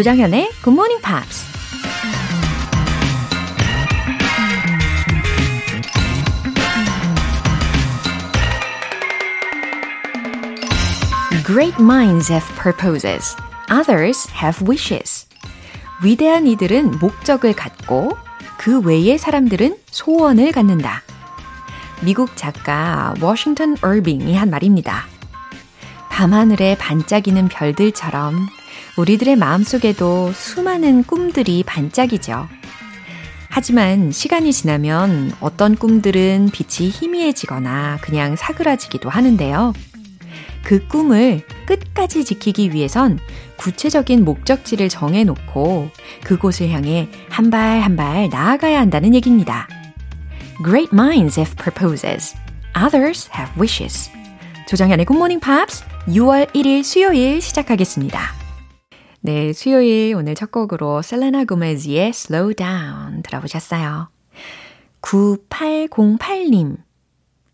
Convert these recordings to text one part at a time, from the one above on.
조장현의 Good Morning Pops. Great minds have purposes. Others have wishes. 위대한 이들은 목적을 갖고 그 외의 사람들은 소원을 갖는다. 미국 작가 워싱턴 얼빙이 한 말입니다. 밤하늘에 반짝이는 별들처럼 우리들의 마음속에도 수많은 꿈들이 반짝이죠. 하지만 시간이 지나면 어떤 꿈들은 빛이 희미해지거나 그냥 사그라지기도 하는데요. 그 꿈을 끝까지 지키기 위해선 구체적인 목적지를 정해놓고 그곳을 향해 한 발 한 발 나아가야 한다는 얘기입니다. Great minds have purposes. Others have wishes. 조정현의 Morning Pops 6월 1일 수요일 시작하겠습니다. 네, 수요일 오늘 첫 곡으로 셀레나 고메즈의 Slow Down 들어보셨어요. 9808님.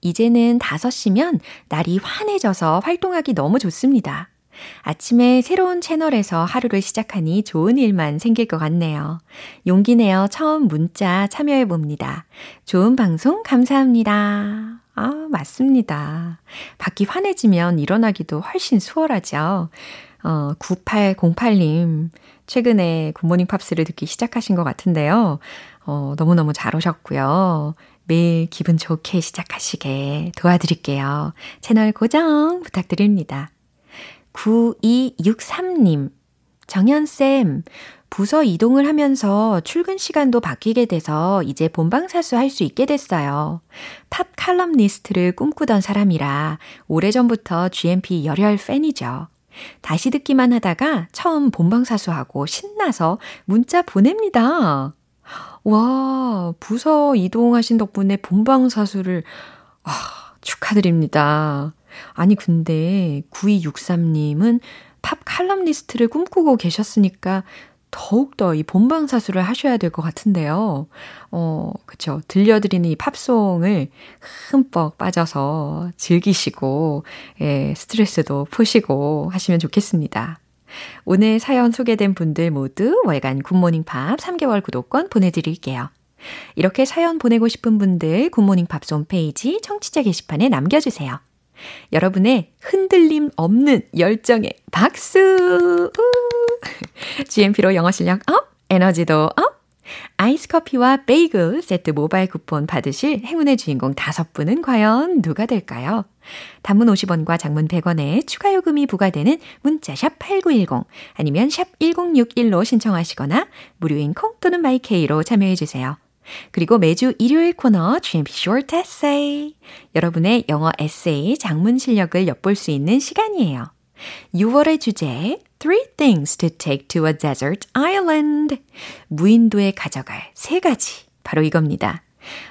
이제는 5시면 날이 환해져서 활동하기 너무 좋습니다. 아침에 새로운 채널에서 하루를 시작하니 좋은 일만 생길 것 같네요. 용기 내어 처음 문자 참여해 봅니다. 좋은 방송 감사합니다. 아, 맞습니다. 밖이 환해지면 일어나기도 훨씬 수월하죠. 어, 9808님, 최근에 굿모닝 팝스를 듣기 시작하신 것 같은데요. 어, 너무너무 잘 오셨고요. 매일 기분 좋게 시작하시게 도와드릴게요. 채널 고정 부탁드립니다. 9263님, 정현쌤, 부서 이동을 하면서 출근 시간도 바뀌게 돼서 이제 본방사수 할 수 있게 됐어요. 팝 칼럼니스트를 꿈꾸던 사람이라 오래전부터 GMP 열혈 팬이죠. 다시 듣기만 하다가 처음 본방사수하고 신나서 문자 보냅니다. 와, 부서 이동하신 덕분에 본방사수를, 아, 축하드립니다. 아니, 근데 9263님은 팝 칼럼니스트를 꿈꾸고 계셨으니까 더욱더 이 본방사수를 하셔야 될 것 같은데요. 어, 그쵸. 들려드리는 이 팝송을 흠뻑 빠져서 즐기시고, 예, 스트레스도 푸시고 하시면 좋겠습니다. 오늘 사연 소개된 분들 모두 월간 굿모닝 팝스 3개월 구독권 보내드릴게요. 이렇게 사연 보내고 싶은 분들 굿모닝 팝스 홈페이지 청취자 게시판에 남겨주세요. 여러분의 흔들림 없는 열정의 박수! GMP로 영어 실력 up, 에너지도 up! 아이스 커피와 베이글 세트 모바일 쿠폰 받으실 행운의 주인공 다섯 분은 과연 누가 될까요? 단문 50원과 장문 100원에 추가 요금이 부과되는 문자 샵 8910 아니면 샵 1061로 신청하시거나 무료인 콩 또는 마이케이로 참여해 주세요. 그리고 매주 일요일 코너 GMP Short Essay. 여러분의 영어 에세이 장문 실력을 엿볼 수 있는 시간이에요. 6월의 주제 Three things to take to a desert island. 무인도에 가져갈 세 가지. 바로 이겁니다.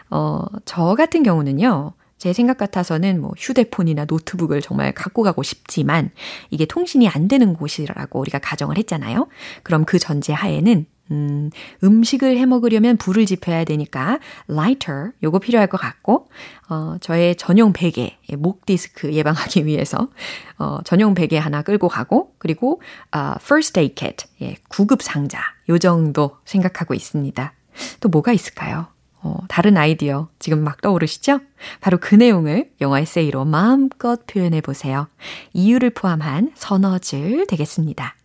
어, 저 같은 경우는요. 제 생각 같아서는 뭐 휴대폰이나 노트북을 정말 갖고 가고 싶지만 이게 통신이 안 되는 곳이라고 우리가 가정을 했잖아요. 그럼 그 전제 하에는 음, 음식을 해 먹으려면 불을 지펴야 되니까 lighter 요거 필요할 것 같고 어, 저의 전용 베개 목 디스크 예방하기 위해서 어, 전용 베개 하나 끌고 가고 그리고 어, first aid kit 예, 구급 상자 요 정도 생각하고 있습니다. 또 뭐가 있을까요? 어, 다른 아이디어 지금 막 떠오르시죠? 바로 그 내용을 영어 에세이로 마음껏 표현해 보세요. 이유를 포함한 줄 되겠습니다.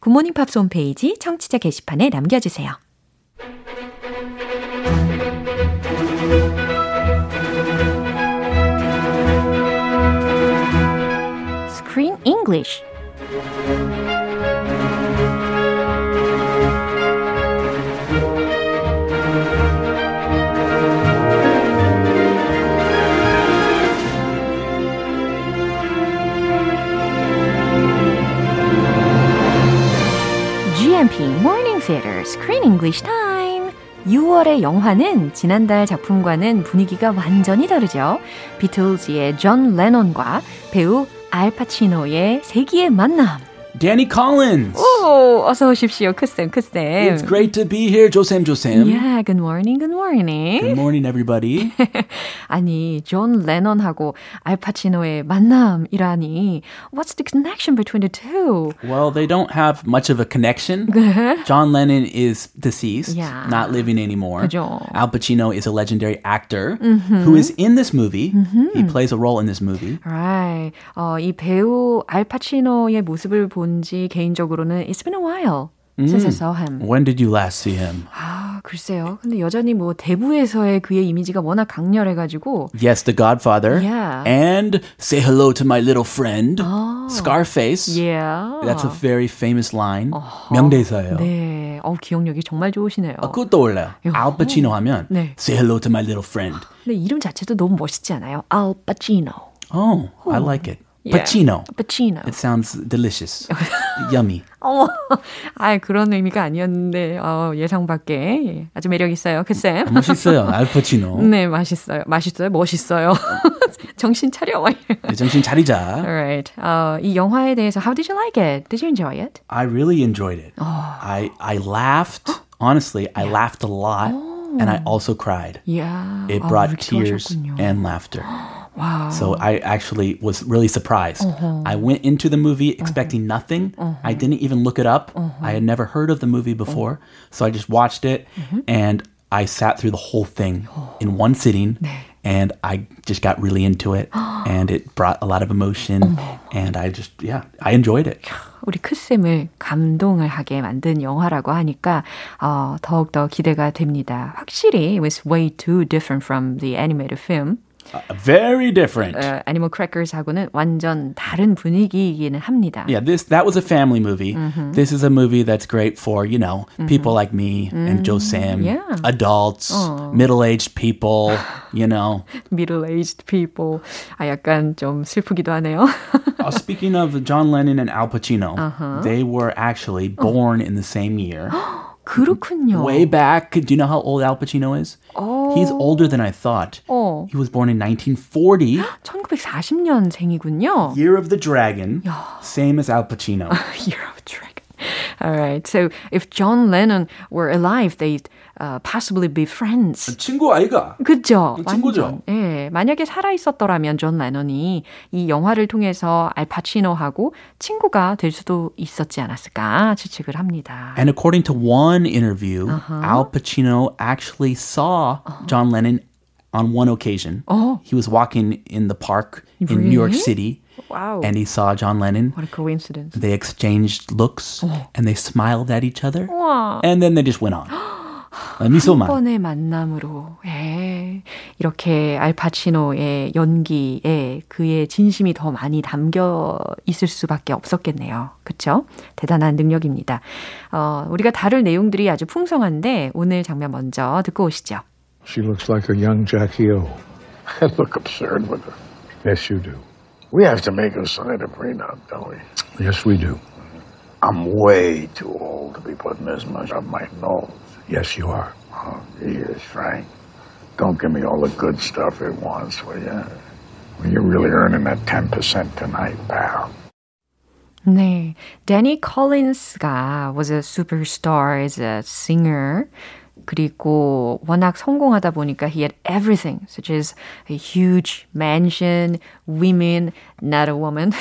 굿모닝 팝스 홈페이지 청취자 게시판에 남겨주세요. Screen English GMP Morning Theater Screen English Time. 6월의 영화는 지난달 작품과는 분위기가 완전히 다르죠. 비틀즈의 존 레논과 배우 알파치노의 세기의 만남. Danny Collins. 오, 오, 어서 오십시오, 크쌤, 크쌤. It's great to be here, 조쌤, 조쌤. Yeah, good morning, good morning. Good morning, everybody. 아니, 존 레넌하고 알파치노의 만남이라니. What's the connection between the two? Well, they don't have much of a connection. John Lennon is deceased, Yeah. not living anymore. 그죠. Al Pacino is a legendary actor who is in this movie. He plays a role in this movie. Right. 어, 이 배우 알파치노의 모습을 본 지 개인적으로는 it's been a while since I saw him. When did you last see him? 아, 글쎄요. 근데 여전히 뭐 대부에서의 그의 이미지가 워낙 강렬해가지고 Yes, The Godfather. Yeah. And Say Hello to My Little Friend. Scarface. Yeah. That's a very famous line. 명대사예요. 네. 어 기억력이 정말 좋으시네요. 아, 그것도. Al Pacino 하면 네. Say Hello to My Little Friend. 근데 이름 자체도 너무 멋있지 않아요? Al Pacino. Oh, I like it. Yeah. Pacino. Pacino. It sounds delicious. Yummy. 어머, 아 그런 의미가 아니었는데 어, 예상 밖에 예, 아주 매력 있어요, 그 쌤. 멋있어요. 알 파치노. 네, 맛있어요, 맛있어요, 멋있어요. 정신 차려. 네, 정신 차리자. Alright. 어, 이 영화에 대해서 how did you like it? Did you enjoy it? I really enjoyed it. I I laughed. Honestly, I laughed a lot, and I also cried. Yeah. It 아, brought 그렇게 tears 하셨군요. and laughter. Wow. So I actually was really surprised. I went into the movie expecting nothing. I didn't even look it up. I had never heard of the movie before. So I just watched it and I sat through the whole thing in one sitting. And I just got really into it. and it brought a lot of emotion. And I just, yeah, I enjoyed it. 우리 크쌤을 감동을 하게 만든 영화라고 하니까 어, 더욱더 기대가 됩니다. 확실히 it was way too different from the animated film. Uh, very different. 어, 애니멀 크래커스하고는 완전 다른 분위기이기는 합니다. Yeah, this that was a family movie. This is a movie that's great for you know people like me and Joe Sam, yeah. adults, middle-aged people. You know. Middle-aged people. 아, 약간 좀 슬프기도 하네요. Uh, speaking of John Lennon and Al Pacino, they were actually born in the same year. 그렇군요. Way back. Do you know how old Al Pacino is? He's older than I thought. 어, He was born in 1940, 1940년생이군요. Year of the Dragon, same as Al Pacino. Year of Dragon. All right. So if John Lennon were alive, they'd uh, possibly be friends. 친구 아이가? 그죠? 친구죠. 완전. 예. 만약에 살아 있었더라면 존 레논이 이 영화를 통해서 알파치노하고 친구가 될 수도 있었지 않았을까 추측을 합니다. And according to one interview, Al Pacino actually saw John Lennon on one occasion. Oh. He was walking in the park in New York Really? City Wow. and he saw John Lennon. What a coincidence. They exchanged looks and they smiled at each other. 와. And then they just went on. 아, 한 미소만. 번의 만남으로 예. 이렇게 알파치노의 연기에 그의 진심이 더 많이 담겨 있을 수밖에 없었겠네요. 그렇죠? 대단한 능력입니다. 어, 우리가 다룰 내용들이 아주 풍성한데 오늘 장면 먼저 듣고 오시죠. She looks like a young Jackie O. I look absurd with her. Yes, you do. We have to make her sign a prenup, don't we? Yes, we do. I'm way too old to be putting this much up my nose. Yes, you are. Oh, geez, Frank. Don't give me all the good stuff at once, will you? Well, you're really earning that 10% tonight, pal. 네, 데니 콜린스가 was a superstar as a singer. 그리고 워낙 성공하다 보니까 he had everything, such as a huge mansion, women, not a woman,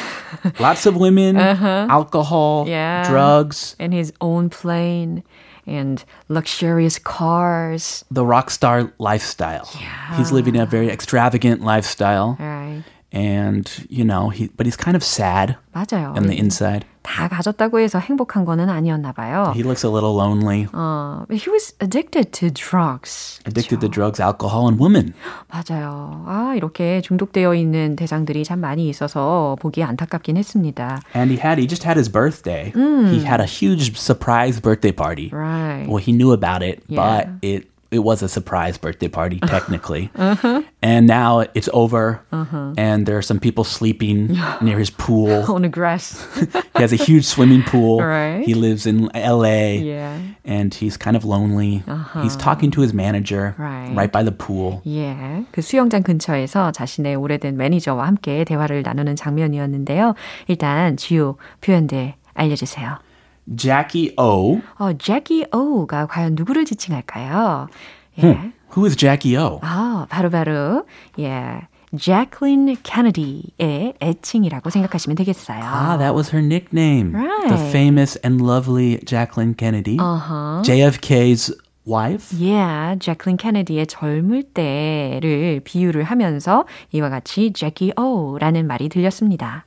Lots of women, alcohol, Yeah. drugs, and his own plane, and luxurious cars. the rock star lifestyle. Yeah. He's living a very extravagant lifestyle. Right. And, you know, he, but he's kind of sad 맞아요. on the inside. 다 가졌다고 해서 행복한 거는 아니었나 봐요. He looks a little lonely, 어, but he was addicted to drugs. addicted to drugs, alcohol, and women. 맞아요. 아, 이렇게 중독되어 있는 대상들이 참 많이 있어서 보기 안타깝긴 했습니다. And he had, he just had his birthday. He had a huge surprise birthday party. Right. Well, he knew about it, Yeah. but it it was a surprise birthday party technically. And now it's over, and there are some people sleeping near his pool. On the grass. He has a huge swimming pool. Right. He lives in LA. yeah. And he's kind of lonely. He's talking to his manager Right. by the pool. 예. 그 수영장 근처에서 자신의 오래된 매니저와 함께 대화를 나누는 장면이었는데요. 일단 주요 표현들 알려주세요. Jackie O. 어, Jackie O가 과연 누구를 지칭할까요? 예. Hmm. Who is Jackie O? 아, 바로 바로, 예. Jacqueline Kennedy의 애칭이라고 생각하시면 되겠어요. Ah, that was her nickname. The Right. famous and lovely Jacqueline Kennedy. Uh-huh. JFK's wife. Yeah, Jacqueline Kennedy의 젊을 때를 비유를 하면서 이와 같이 Jackie O라는 말이 들렸습니다.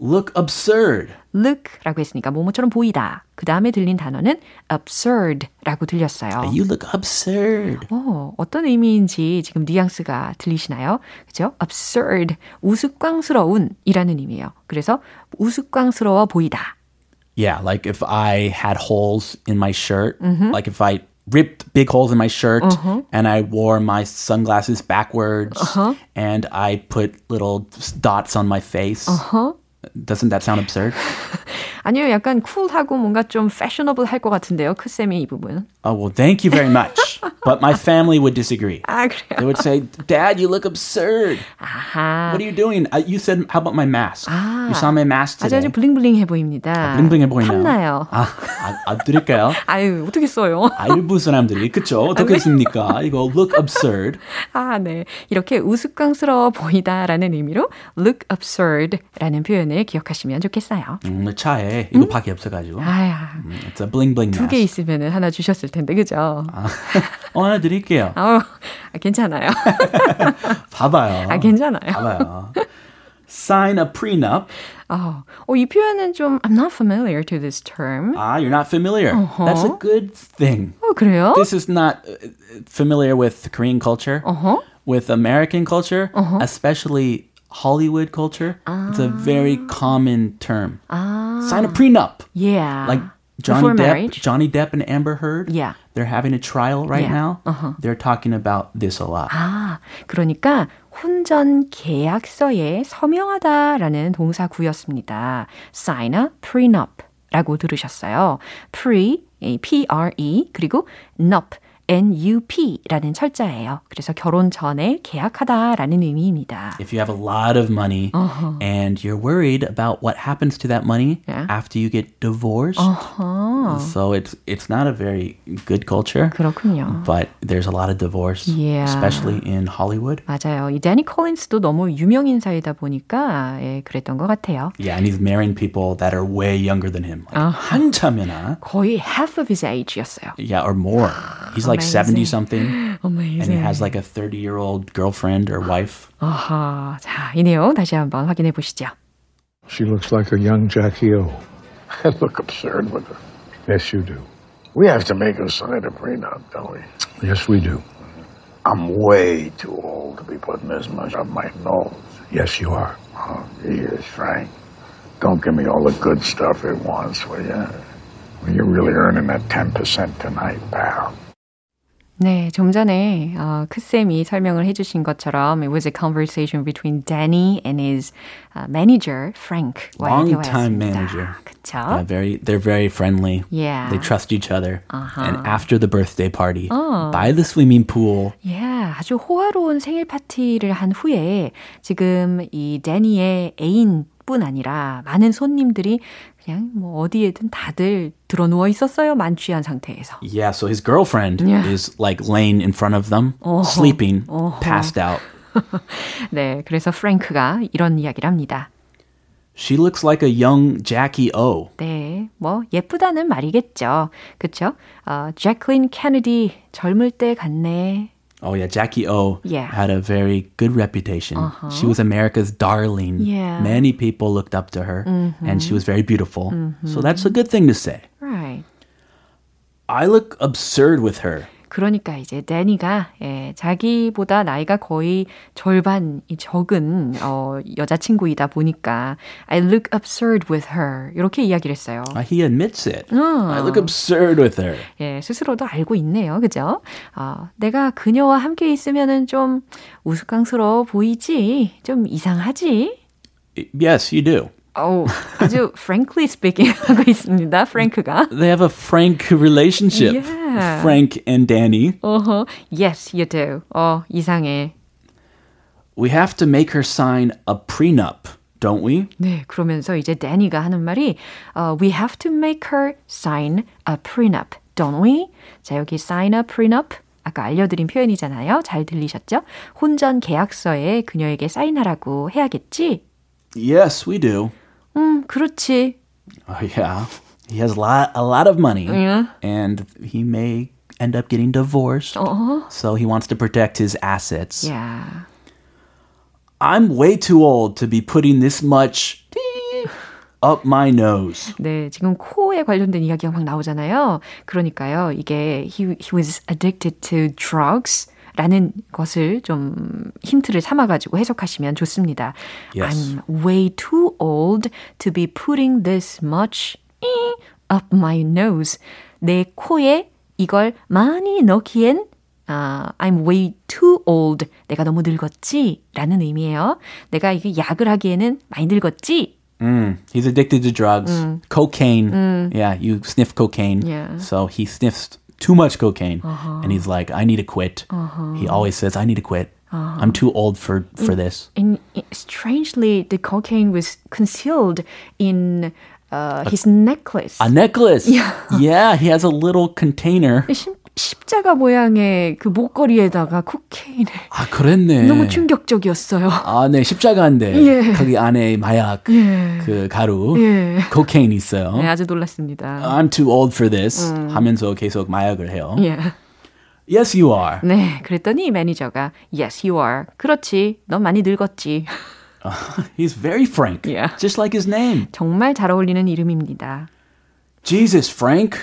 Look absurd. look라고 했으니까 뭐뭐처럼 보이다. 그 다음에 들린 단어는 absurd라고 들렸어요. You look absurd. 어, 어떤 의미인지 지금 뉘앙스가 들리시나요? 그죠? absurd, 우스꽝스러운 이라는 의미예요. 그래서 우스꽝스러워 보이다. Yeah, like if I had holes in my shirt, like if I ripped big holes in my shirt and I wore my sunglasses backwards and I put little dots on my face. Doesn't that sound absurd? 아니요, 약간 쿨하고 뭔가 좀 fashionable 할 것 같은데요. 크 쌤이 이 부분. Oh, well, thank you very much. but my family would disagree. 아, They 그래요? would say, Dad, you look absurd. 아하. What are you doing? Uh, you said, how about my mask? You saw my mask 아주 today. 아주 블링블링해 보입니다. 블링블링해 보이나요? 탐나요. 아, 아, 아, 드릴까요? 아유, 어떻게 써요? 아, 일부 사람들이, 그쵸? 어떻게 했습니까? 이거 look absurd. 아, 네. 이렇게 우스꽝스러워 보이다라는 의미로 look absurd라는 표현을 기억하시면 좋겠어요. 음, 차에 이거밖에 없어가지고. 아야, 음, It's a bling bling 두 개. 있으면 하나 주셨을 텐데, 그죠? 아, 어, 하나 드릴게요. 아, 괜찮아요. 봐봐요. 아, 괜찮아요. 봐봐요. Sign a prenup. 어, 어, 이 표현은 좀 I'm not familiar to this term. Ah, you're not familiar. That's a good thing. 어, 그래요? This is not uh, familiar with Korean culture. 어허. With American culture, especially Hollywood culture, it's a very common term. Sign a prenup. Yeah. Like Johnny Before Depp, marriage. Johnny Depp and Amber Heard. Yeah. They're having a trial right Yeah. now. They're talking about this a lot. 아, 그러니까 혼전 계약서에 서명하다라는 동사구였습니다. sign a prenup 라고 들으셨어요. pre, P-R-E, 그리고 nup, N-U-P라는 철자예요. 그래서 결혼 전에 계약하다라는 의미입니다. If you have a lot of money and you're worried about what happens to that money Yeah. after you get divorced, so it's it's not a very good culture. 그렇군요. But there's a lot of divorce, Yeah. especially in Hollywood. 맞아요. 이 데니 콜린스도 너무 유명 인사이다 보니까 예, 그랬던 것 같아요. Yeah, and he's marrying people that are way younger than him. Like 한참이나. 거의 half of his age였어요. Yeah, or more. He's like Amazing. 70 something. And he has like a 30 year old girlfriend or wife. 아하, 자, 이 내용 다시 한번 확인해 보시죠. She looks like a young Jackie O. I look absurd with her. Yes, you do. We have to make her sign a prenup, don't we? Yes, we do. I'm way too old to be putting this much up my nose. Yes, you are. Oh, geez, Frank. Don't give me all the good stuff at once, will you? Well, you're really earning that 10% tonight, pal. 네, 좀 전에 어, 크쌤이 설명을 해주신 것처럼 it was a conversation between Danny and his uh, manager Frank. Long-time manager. 그쵸? Yeah, very they're very friendly. Yeah. They trust each other. And after the birthday party, by the swimming pool, Yeah, 아주 호화로운 생일 파티를 한 후에 지금 이 데니의 애인 뿐 아니라 많은 손님들이 그냥 뭐 어디에든 다들 들어 누워 있었어요. 만취한 상태에서. yeah, so his girlfriend Yeah. is like laying in front of them, sleeping, passed out. 네, 그래서 프랭크가 이런 이야기를 합니다. She looks like a young Jackie O. 네, 뭐 예쁘다는 말이겠죠. 그쵸? 어, 제클린 케네디 젊을 때 같네. Oh yeah, Jackie O Yeah. had a very good reputation. Uh-huh. She was America's darling. Yeah. Many people looked up to her and she mm-hmm. was very beautiful. So mm-hmm. that's a good thing to say. Right. I look absurd with her. 그러니까 이제 데니가 예, 자기보다 나이가 거의 절반이 적은 어, 여자친구이다 보니까 I look absurd with her 이렇게 이야기를 했어요. Uh, he admits it. I look absurd with her. 예, 스스로도 알고 있네요. 그죠? 어, 내가 그녀와 함께 있으면은 좀 우스꽝스러워 보이지? 좀 이상하지? Yes, you do. 어, 아주 frankly speaking 하고 있습니다. 프랭크가. They have a frank relationship. Yeah. Frank and Danny. 어허, yes, you do. 어, 이상해. We have to make her sign a prenup. don't we? 네, 그러면서 이제 데니가 하는 말이 uh, We have to make her sign a prenup, don't we? 자, 여기 sign a prenup 아까 알려드린 표현이잖아요. 잘 들리셨죠? 혼전 계약서에 그녀에게 사인하라고 해야겠지? Yes, we do. 음, 그렇지. Oh, yeah. He has a lot, a lot of money. Yeah. And he may end up getting divorced. Uh-huh. So he wants to protect his assets. Yeah. I'm way too old to be putting this much up my nose. 네, 지금 코에 관련된 이야기가 막 나오잖아요. 그러니까요, 이게 he, he was addicted to drugs. 라는 것을 좀 힌트를 삼아가지고 해석하시면 좋습니다. Yes. I'm way too old to be putting this much up my nose. 내 코에 이걸 많이 넣기엔 아, I'm way too old. 내가 너무 늙었지? 라는 의미예요. 내가 이게 약을 하기에는 많이 늙었지? Mm, he's addicted to drugs. Cocaine. Yeah, you sniff cocaine. Yeah. So he sniffs too much cocaine. Uh-huh. And he's like, I need to quit. Uh-huh. He always says, I need to quit. Uh-huh. I'm too old for, for this. And strangely, the cocaine was concealed in uh, his necklace. A necklace. Yeah. he has a little container. 십, 십자가 모양의 그 목걸이에다가 cocaine을 아, 그랬네. 너무 충격적이었어요. 아, 네, 십자가인데 예. 거기 안에 마약, 예. 그 가루, 예. cocaine 있어요. 네, 아주 놀랐습니다. I'm too old for this 하면서 계속 마약을 해요. 예. Yes, you are. 네, 그랬더니 매니저가 Yes, you are. 그렇지. 넌 많이 늙었지. He's very frank. Yeah. Just like his name. 정말 잘 어울리는 이름입니다. Jesus, Frank.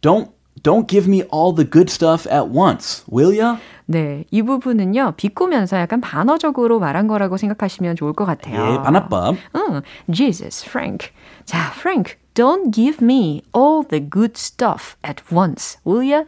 Don't don't give me all the good stuff at once, will ya? 네, 이 부분은요, 비꼬면서 약간 반어적으로 말한 거라고 생각하시면 좋을 것 같아요. 예, 반합법. 응, Jesus, Frank. 자, Frank, don't give me all the good stuff at once, will ya?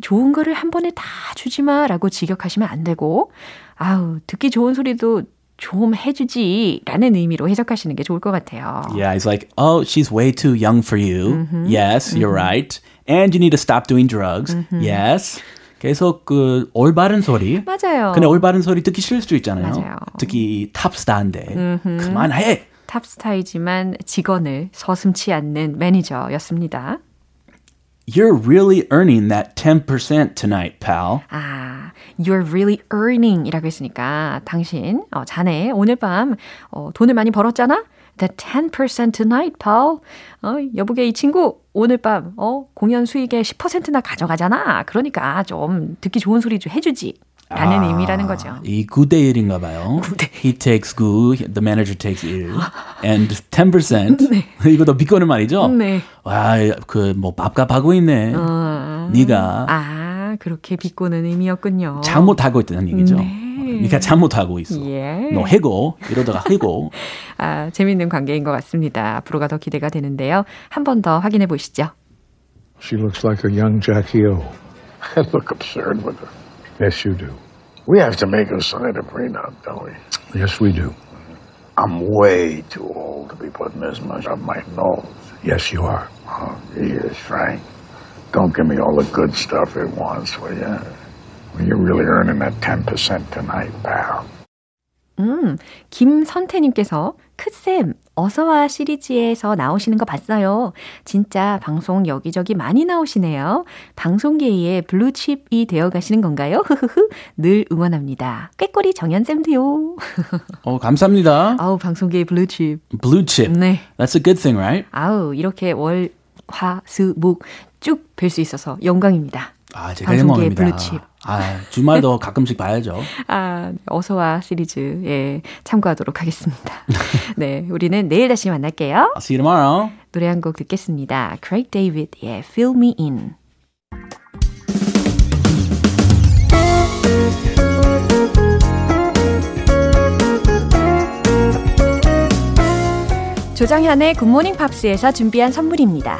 좋은 거를 한 번에 다 주지 마라고 직역하시면 안 되고, 아우, 듣기 좋은 소리도 좀 해주지 라는 의미로 해석하시는 게 좋을 것 같아요. Yeah, he's like, oh, she's way too young for you. Yes, you're right. And you need to stop doing drugs. Yes. 계속 그 올바른 소리. 맞아요. 근데 올바른 소리 듣기 싫을 수도 있잖아요. 맞아요. 특히 탑스타인데 그만해. 탑스타이지만 직원을 서슴치 않는 매니저였습니다. You're really earning that 10% tonight, pal. 아, you're really earning 이라고 했으니까 당신, 어, 자네 오늘 밤 어, 돈을 많이 벌었잖아? The 10% tonight, pal. 어, 여보게 이 친구 오늘 밤 어, 공연 수익의 10%나 가져가잖아. 그러니까 좀 듣기 좋은 소리 좀 해주지. 라는 아, 의미라는 거죠. 이 9대 1인가 봐요. He takes 9, the manager takes 1. And 10%. 이거 너 비꼬는 말이죠? 네. 와, 그 뭐 밥값 하고 있네. 네가 아, 그렇게 비꼬는 의미였군요. 잘못하고 있다는 얘기죠. 네. 네가 잘못하고 있어. 예. 너 해고 이러다가 해고. 아, 재밌는 관계인 것 같습니다. 앞으로가 더 기대가 되는데요. 한 번 더 확인해 보시죠. She looks like a young Jackie O. I look absurd with her. Yes, you do. We have to make her sign a prenup, don't we? Yes, we do. I'm way too old to be putting this much up my nose. Yes, you are. Oh, Jesus, Frank. Don't give me all the good stuff at once, will you? Well, you're really earning that 10% tonight, pal. 음, 김선태님께서 크쌤 어서와 시리즈에서 나오시는 거 봤어요. 진짜 방송 여기저기 많이 나오시네요. 방송계의 블루칩이 되어 가시는 건가요? 흐흐흐. 늘 응원합니다. 꾀꼬리 정연쌤도요. 어, 감사합니다. 아우 방송계의 블루칩. Blue chip. 네. That's a good thing, right? 아우 이렇게 월, 화, 수, 목 쭉 뵐 수 있어서 영광입니다. 아, 제가 방송계의. 블루칩. 아, 주말도 가끔씩 봐야죠. 아, 어서와 시리즈에 참고하도록 하겠습니다. 네, 우리는 내일 다시 만날게요. I'll see you tomorrow. 노래 한 곡 듣겠습니다. Craig David의 Fill Me In. 조정현의 굿모닝 팝스에서 준비한 선물입니다.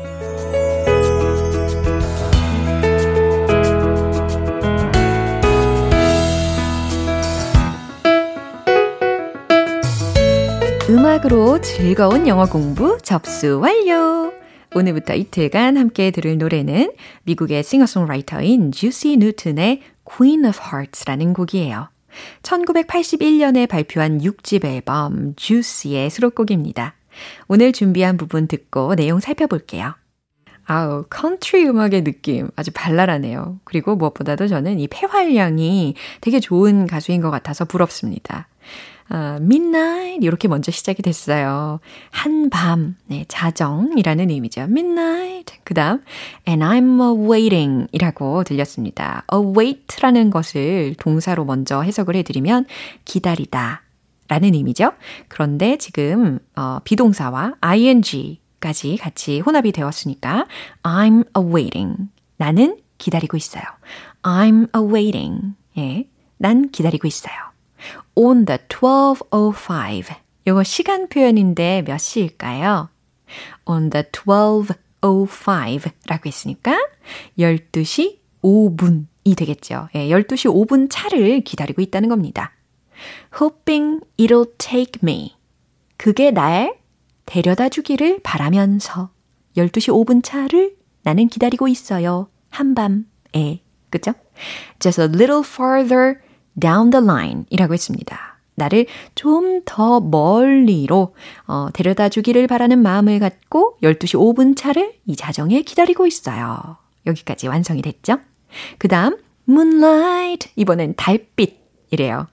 음악으로 즐거운 영어 공부 접수 완료! 오늘부터 이틀간 함께 들을 노래는 미국의 싱어송라이터인 주시 뉴튼의 Queen of Hearts라는 곡이에요. 1981년에 발표한 6집 앨범 Juice의 수록곡입니다. 오늘 준비한 부분 듣고 내용 살펴볼게요. 아우, 컨트리 음악의 느낌 아주 발랄하네요. 그리고 무엇보다도 저는 이 폐활량이 되게 좋은 가수인 것 같아서 부럽습니다. 아, midnight 이렇게 먼저 시작이 됐어요. 한밤, 네, 자정이라는 의미죠. midnight. 그 다음, and I'm waiting 이라고 들렸습니다. await라는 것을 동사로 먼저 해석을 해드리면 기다리다 라는 의미죠. 그런데 지금 어, 비동사와 ing까지 같이 혼합이 되었으니까 I'm awaiting. 나는 기다리고 있어요. I'm awaiting. 예, 난 기다리고 있어요. On the 12.05. 요거 시간 표현인데 몇 시일까요? on the 12.05 라고 했으니까 12시 5분이 되겠죠. 예, 12시 5분 차를 기다리고 있다는 겁니다. hoping it'll take me. 그게 날 데려다 주기를 바라면서 12시 5분 차를 나는 기다리고 있어요. 한밤에. 그죠? Just a little farther down the line 이라고 했습니다. 나를 좀 더 멀리로 어, 데려다 주기를 바라는 마음을 갖고 12시 5분 차를 이 자정에 기다리고 있어요. 여기까지 완성이 됐죠? 그 다음 moonlight 이번엔 달빛이래요.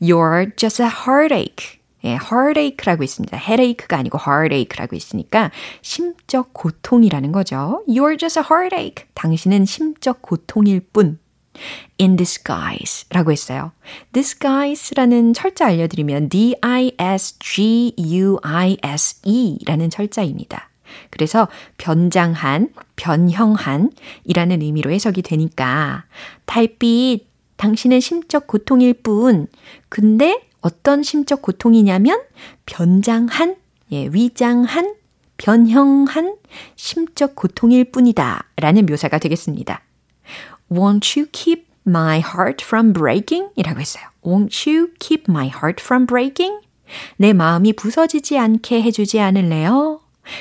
You're just a heartache. 예, heartache라고 있습니다. headache가 아니고 heartache라고 있으니까 심적 고통이라는 거죠. You're just a heartache. 당신은 심적 고통일 뿐. In disguise 라고 했어요. disguise라는 철자 알려드리면 D-I-S-G-U-I-S-E 라는 철자입니다. 그래서 변장한, 변형한 이라는 의미로 해석이 되니까 달빛, 당신은 심적 고통일 뿐. 근데 어떤 심적 고통이냐면 변장한, 예, 위장한, 변형한 심적 고통일 뿐이다 라는 묘사가 되겠습니다. Won't you keep my heart from breaking? 이라고 했어요. Won't you keep my heart from breaking? 내 마음이 부서지지 않게 해주지 않을래요?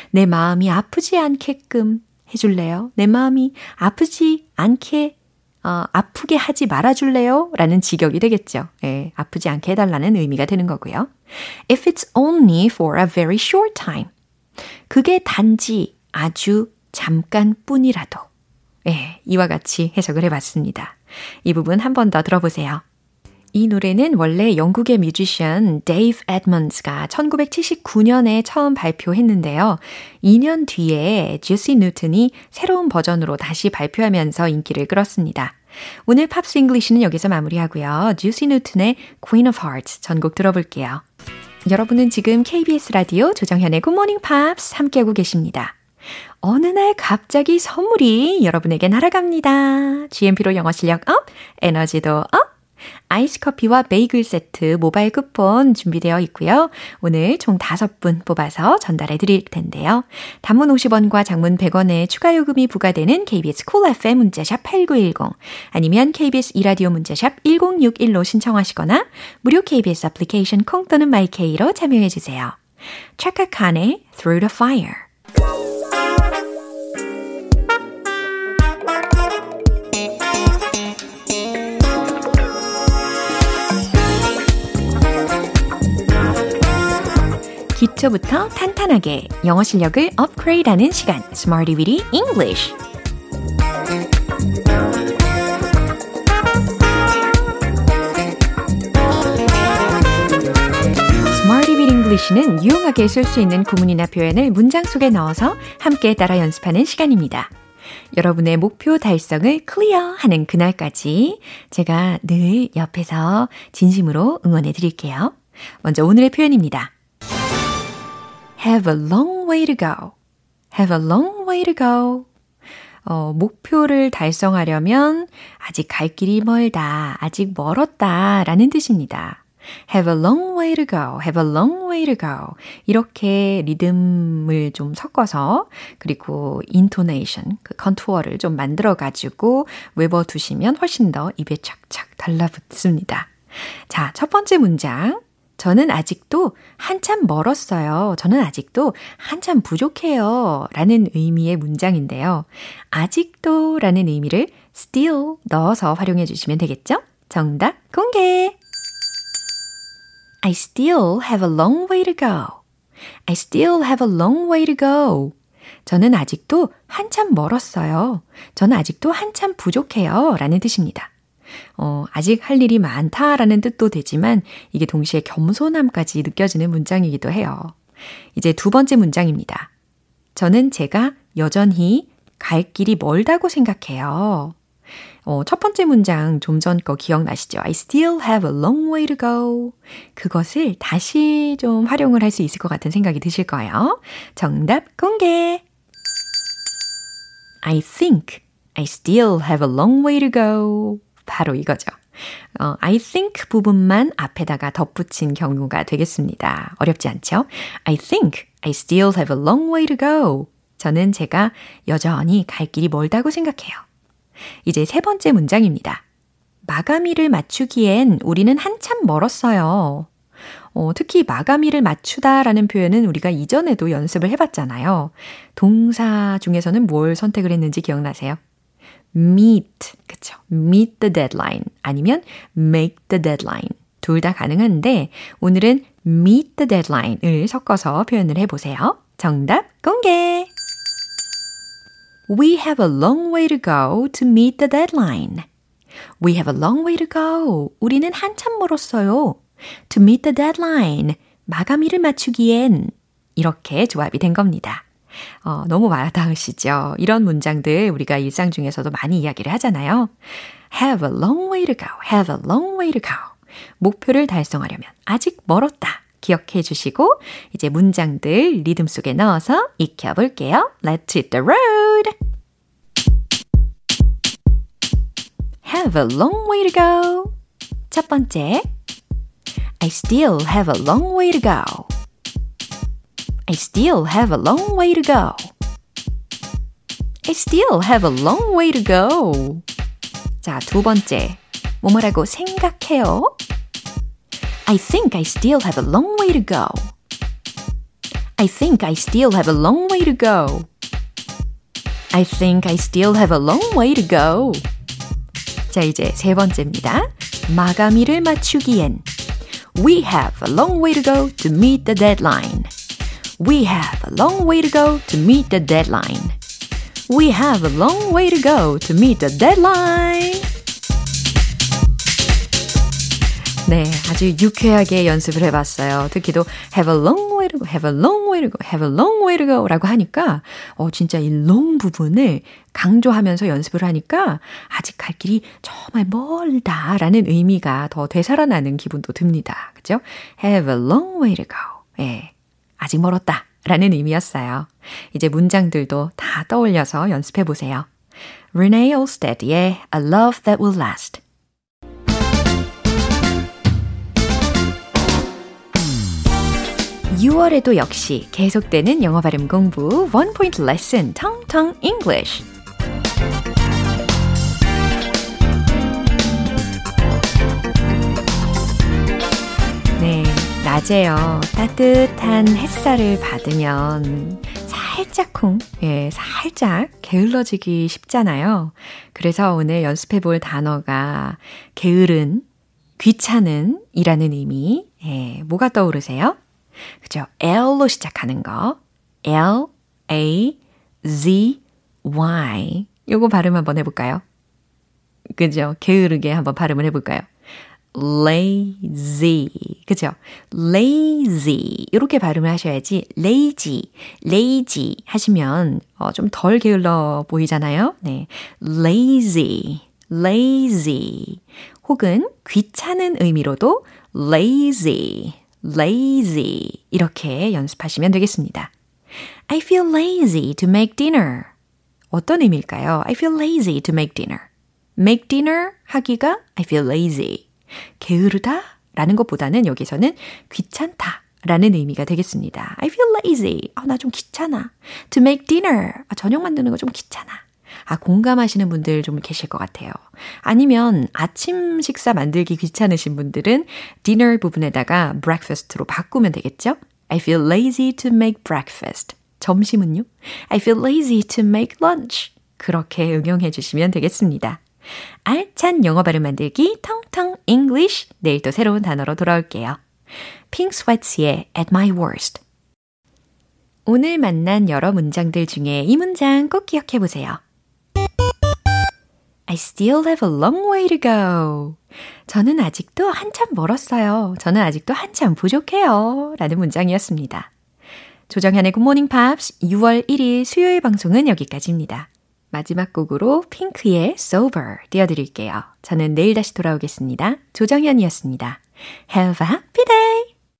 내 마음이 아프지 않게끔 해줄래요? 내 마음이 아프지 않게, 어, 아프게 하지 말아줄래요? 라는 직역이 되겠죠. 예, 아프지 않게 해달라는 의미가 되는 거고요. If it's only for a very short time. 그게 단지 아주 잠깐 뿐이라도. 예, 이와 같이 해석을 해봤습니다. 이 부분 한 번 더 들어보세요. 이 노래는 원래 영국의 뮤지션 Dave Edmunds가 1979년에 처음 발표했는데요. 2년 뒤에 Juice Newton이 새로운 버전으로 다시 발표하면서 인기를 끌었습니다. 오늘 Pops English는 여기서 마무리하고요. Juice Newton의 Queen of Hearts 전곡 들어볼게요. 여러분은 지금 KBS 라디오 조정현의 Good Morning Pops 함께하고 계십니다. 어느 날 갑자기 선물이 여러분에게 날아갑니다. GMP로 영어 실력 up, 에너지도 up, 아이스 커피와 베이글 세트 모바일 쿠폰 준비되어 있고요. 오늘 총 5분 뽑아서 전달해 드릴 텐데요. 단문 50원과 장문 100원의 추가 요금이 부과되는 KBS Cool FM 문자샵 8910 아니면 KBS 이라디오 문자샵 1061로 신청하시거나 무료 KBS 애플리케이션 콩 또는 my K로 참여해 주세요. Chaka Khan의 Through the Fire 기초부터 탄탄하게 영어 실력을 업그레이드하는 시간 Smarty Weedy English English는 유용하게 쓸 수 있는 구문이나 표현을 문장 속에 넣어서 함께 따라 연습하는 시간입니다. 여러분의 목표 달성을 클리어 하는 그날까지 제가 늘 옆에서 진심으로 응원해 드릴게요. 먼저 오늘의 표현입니다. Have a long way to go. have a long way to go. 어, 목표를 달성하려면 아직 갈 길이 멀다, 아직 멀었다 라는 뜻입니다. have a long way to go, have a long way to go. 이렇게 리듬을 좀 섞어서 그리고 intonation, 그 컨투어를 좀 만들어 가지고 외워 두시면 훨씬 더 입에 착착 달라붙습니다. 자, 첫 번째 문장. 저는 아직도 한참 멀었어요. 저는 아직도 한참 부족해요. 라는 의미의 문장인데요. 아직도 라는 의미를 still 넣어서 활용해 주시면 되겠죠? 정답 공개! I still have a long way to go. I still have a long way to go. 저는 아직도 한참 멀었어요. 저는 아직도 한참 부족해요. 라는 뜻입니다. 어, 아직 할 일이 많다라는 뜻도 되지만 이게 동시에 겸손함까지 느껴지는 문장이기도 해요. 이제 두 번째 문장입니다. 저는 제가 여전히 갈 길이 멀다고 생각해요. 어, 첫 번째 문장 좀 전 거 기억나시죠? I still have a long way to go. 그것을 다시 좀 활용을 할 수 있을 것 같은 생각이 드실 거예요. 정답 공개! I think I still have a long way to go. 바로 이거죠. 어, I think 부분만 앞에다가 덧붙인 경우가 되겠습니다. 어렵지 않죠? I think I still have a long way to go. 저는 제가 여전히 갈 길이 멀다고 생각해요. 이제 세 번째 문장입니다. 마감일을 맞추기엔 우리는 한참 멀었어요. 어, 특히 마감일을 맞추다라는 표현은 우리가 이전에도 연습을 해봤잖아요. 동사 중에서는 뭘 선택을 했는지 기억나세요? Meet, 그쵸? meet the deadline 아니면 make the deadline 둘 다 가능한데 오늘은 meet the deadline을 섞어서 표현을 해보세요. 정답 공개! We have a long way to go to meet the deadline. We have a long way to go. 우리는 한참 멀었어요. To meet the deadline. 마감일을 맞추기엔 이렇게 조합이 된 겁니다. 어, 너무 와닿으시죠? 이런 문장들 우리가 일상 중에서도 많이 이야기를 하잖아요. Have a long way to go. Have a long way to go. 목표를 달성하려면 아직 멀었다. 기억해 주시고 이제 문장들 리듬 속에 넣어서 익혀 볼게요. Let's hit the road. Have a long way to go. 첫 번째. I still have a long way to go. I still have a long way to go. I still have a long way to go. 자, 두 번째. 뭐뭐라고 생각해요? I think I still have a long way to go. I think I still have a long way to go. I think I still have a long way to go. 자, 이제 세 번째입니다. 마감일을 맞추기엔 We have a long way to go to meet the deadline. We have a long way to go to meet the deadline. We have a long way to go to meet the deadline. 네, 아주 유쾌하게 연습을 해봤어요. 특히도 have a long way to go, have a long way to go, have a long way to go 라고 하니까, 어, 진짜 이 long 부분을 강조하면서 연습을 하니까 아직 갈 길이 정말 멀다 라는 의미가 더 되살아나는 기분도 듭니다. 그죠? have a long way to go. 예, 아직 멀었다 라는 의미였어요. 이제 문장들도 다 떠올려서 연습해 보세요. Renee Olsted의 A Love That Will Last 6월에도 역시 계속되는 영어 발음 공부 One Point Lesson Tong Tong English 낮에요. 따뜻한 햇살을 받으면 살짝쿵, 예, 살짝 게을러지기 쉽잖아요. 그래서 오늘 연습해 볼 단어가 게으른, 귀찮은 이라는 의미, 예, 뭐가 떠오르세요? 그죠? L로 시작하는 거. L, A, Z, Y. 요거 발음 한번 해볼까요? 그죠? 게으르게 한번 발음을 해볼까요? Lazy. 그죠? lazy. 이렇게 발음을 하셔야지 lazy, lazy 하시면 어, 좀 덜 게을러 보이잖아요. 네. lazy, lazy. 혹은 귀찮은 의미로도 lazy, lazy 이렇게 연습하시면 되겠습니다. I feel lazy to make dinner. 어떤 의미일까요? I feel lazy to make dinner. make dinner 하기가 I feel lazy. 게으르다 라는 것보다는 여기서는 귀찮다 라는 의미가 되겠습니다. I feel lazy. 아, 나 좀 귀찮아. To make dinner. 아, 저녁 만드는 거 좀 귀찮아. 아, 공감하시는 분들 좀 계실 것 같아요. 아니면 아침 식사 만들기 귀찮으신 분들은 dinner 부분에다가 breakfast로 바꾸면 되겠죠? I feel lazy to make breakfast. 점심은요? I feel lazy to make lunch. 그렇게 응용해 주시면 되겠습니다. 알찬 영어 발음 만들기 텅텅 English. 내일 또 새로운 단어로 돌아올게요. Pink Sweat$의 At My Worst. 오늘 만난 여러 문장들 중에 이 문장 꼭 기억해 보세요. I still have a long way to go. 저는 아직도 한참 멀었어요. 저는 아직도 한참 부족해요. 라는 문장이었습니다. 조정현의 굿모닝 팝스 6월 1일 수요일 방송은 여기까지입니다. 마지막 곡으로 P!nk의 Sober 띄워드릴게요. 저는 내일 다시 돌아오겠습니다. 조정현이었습니다. Have a happy day!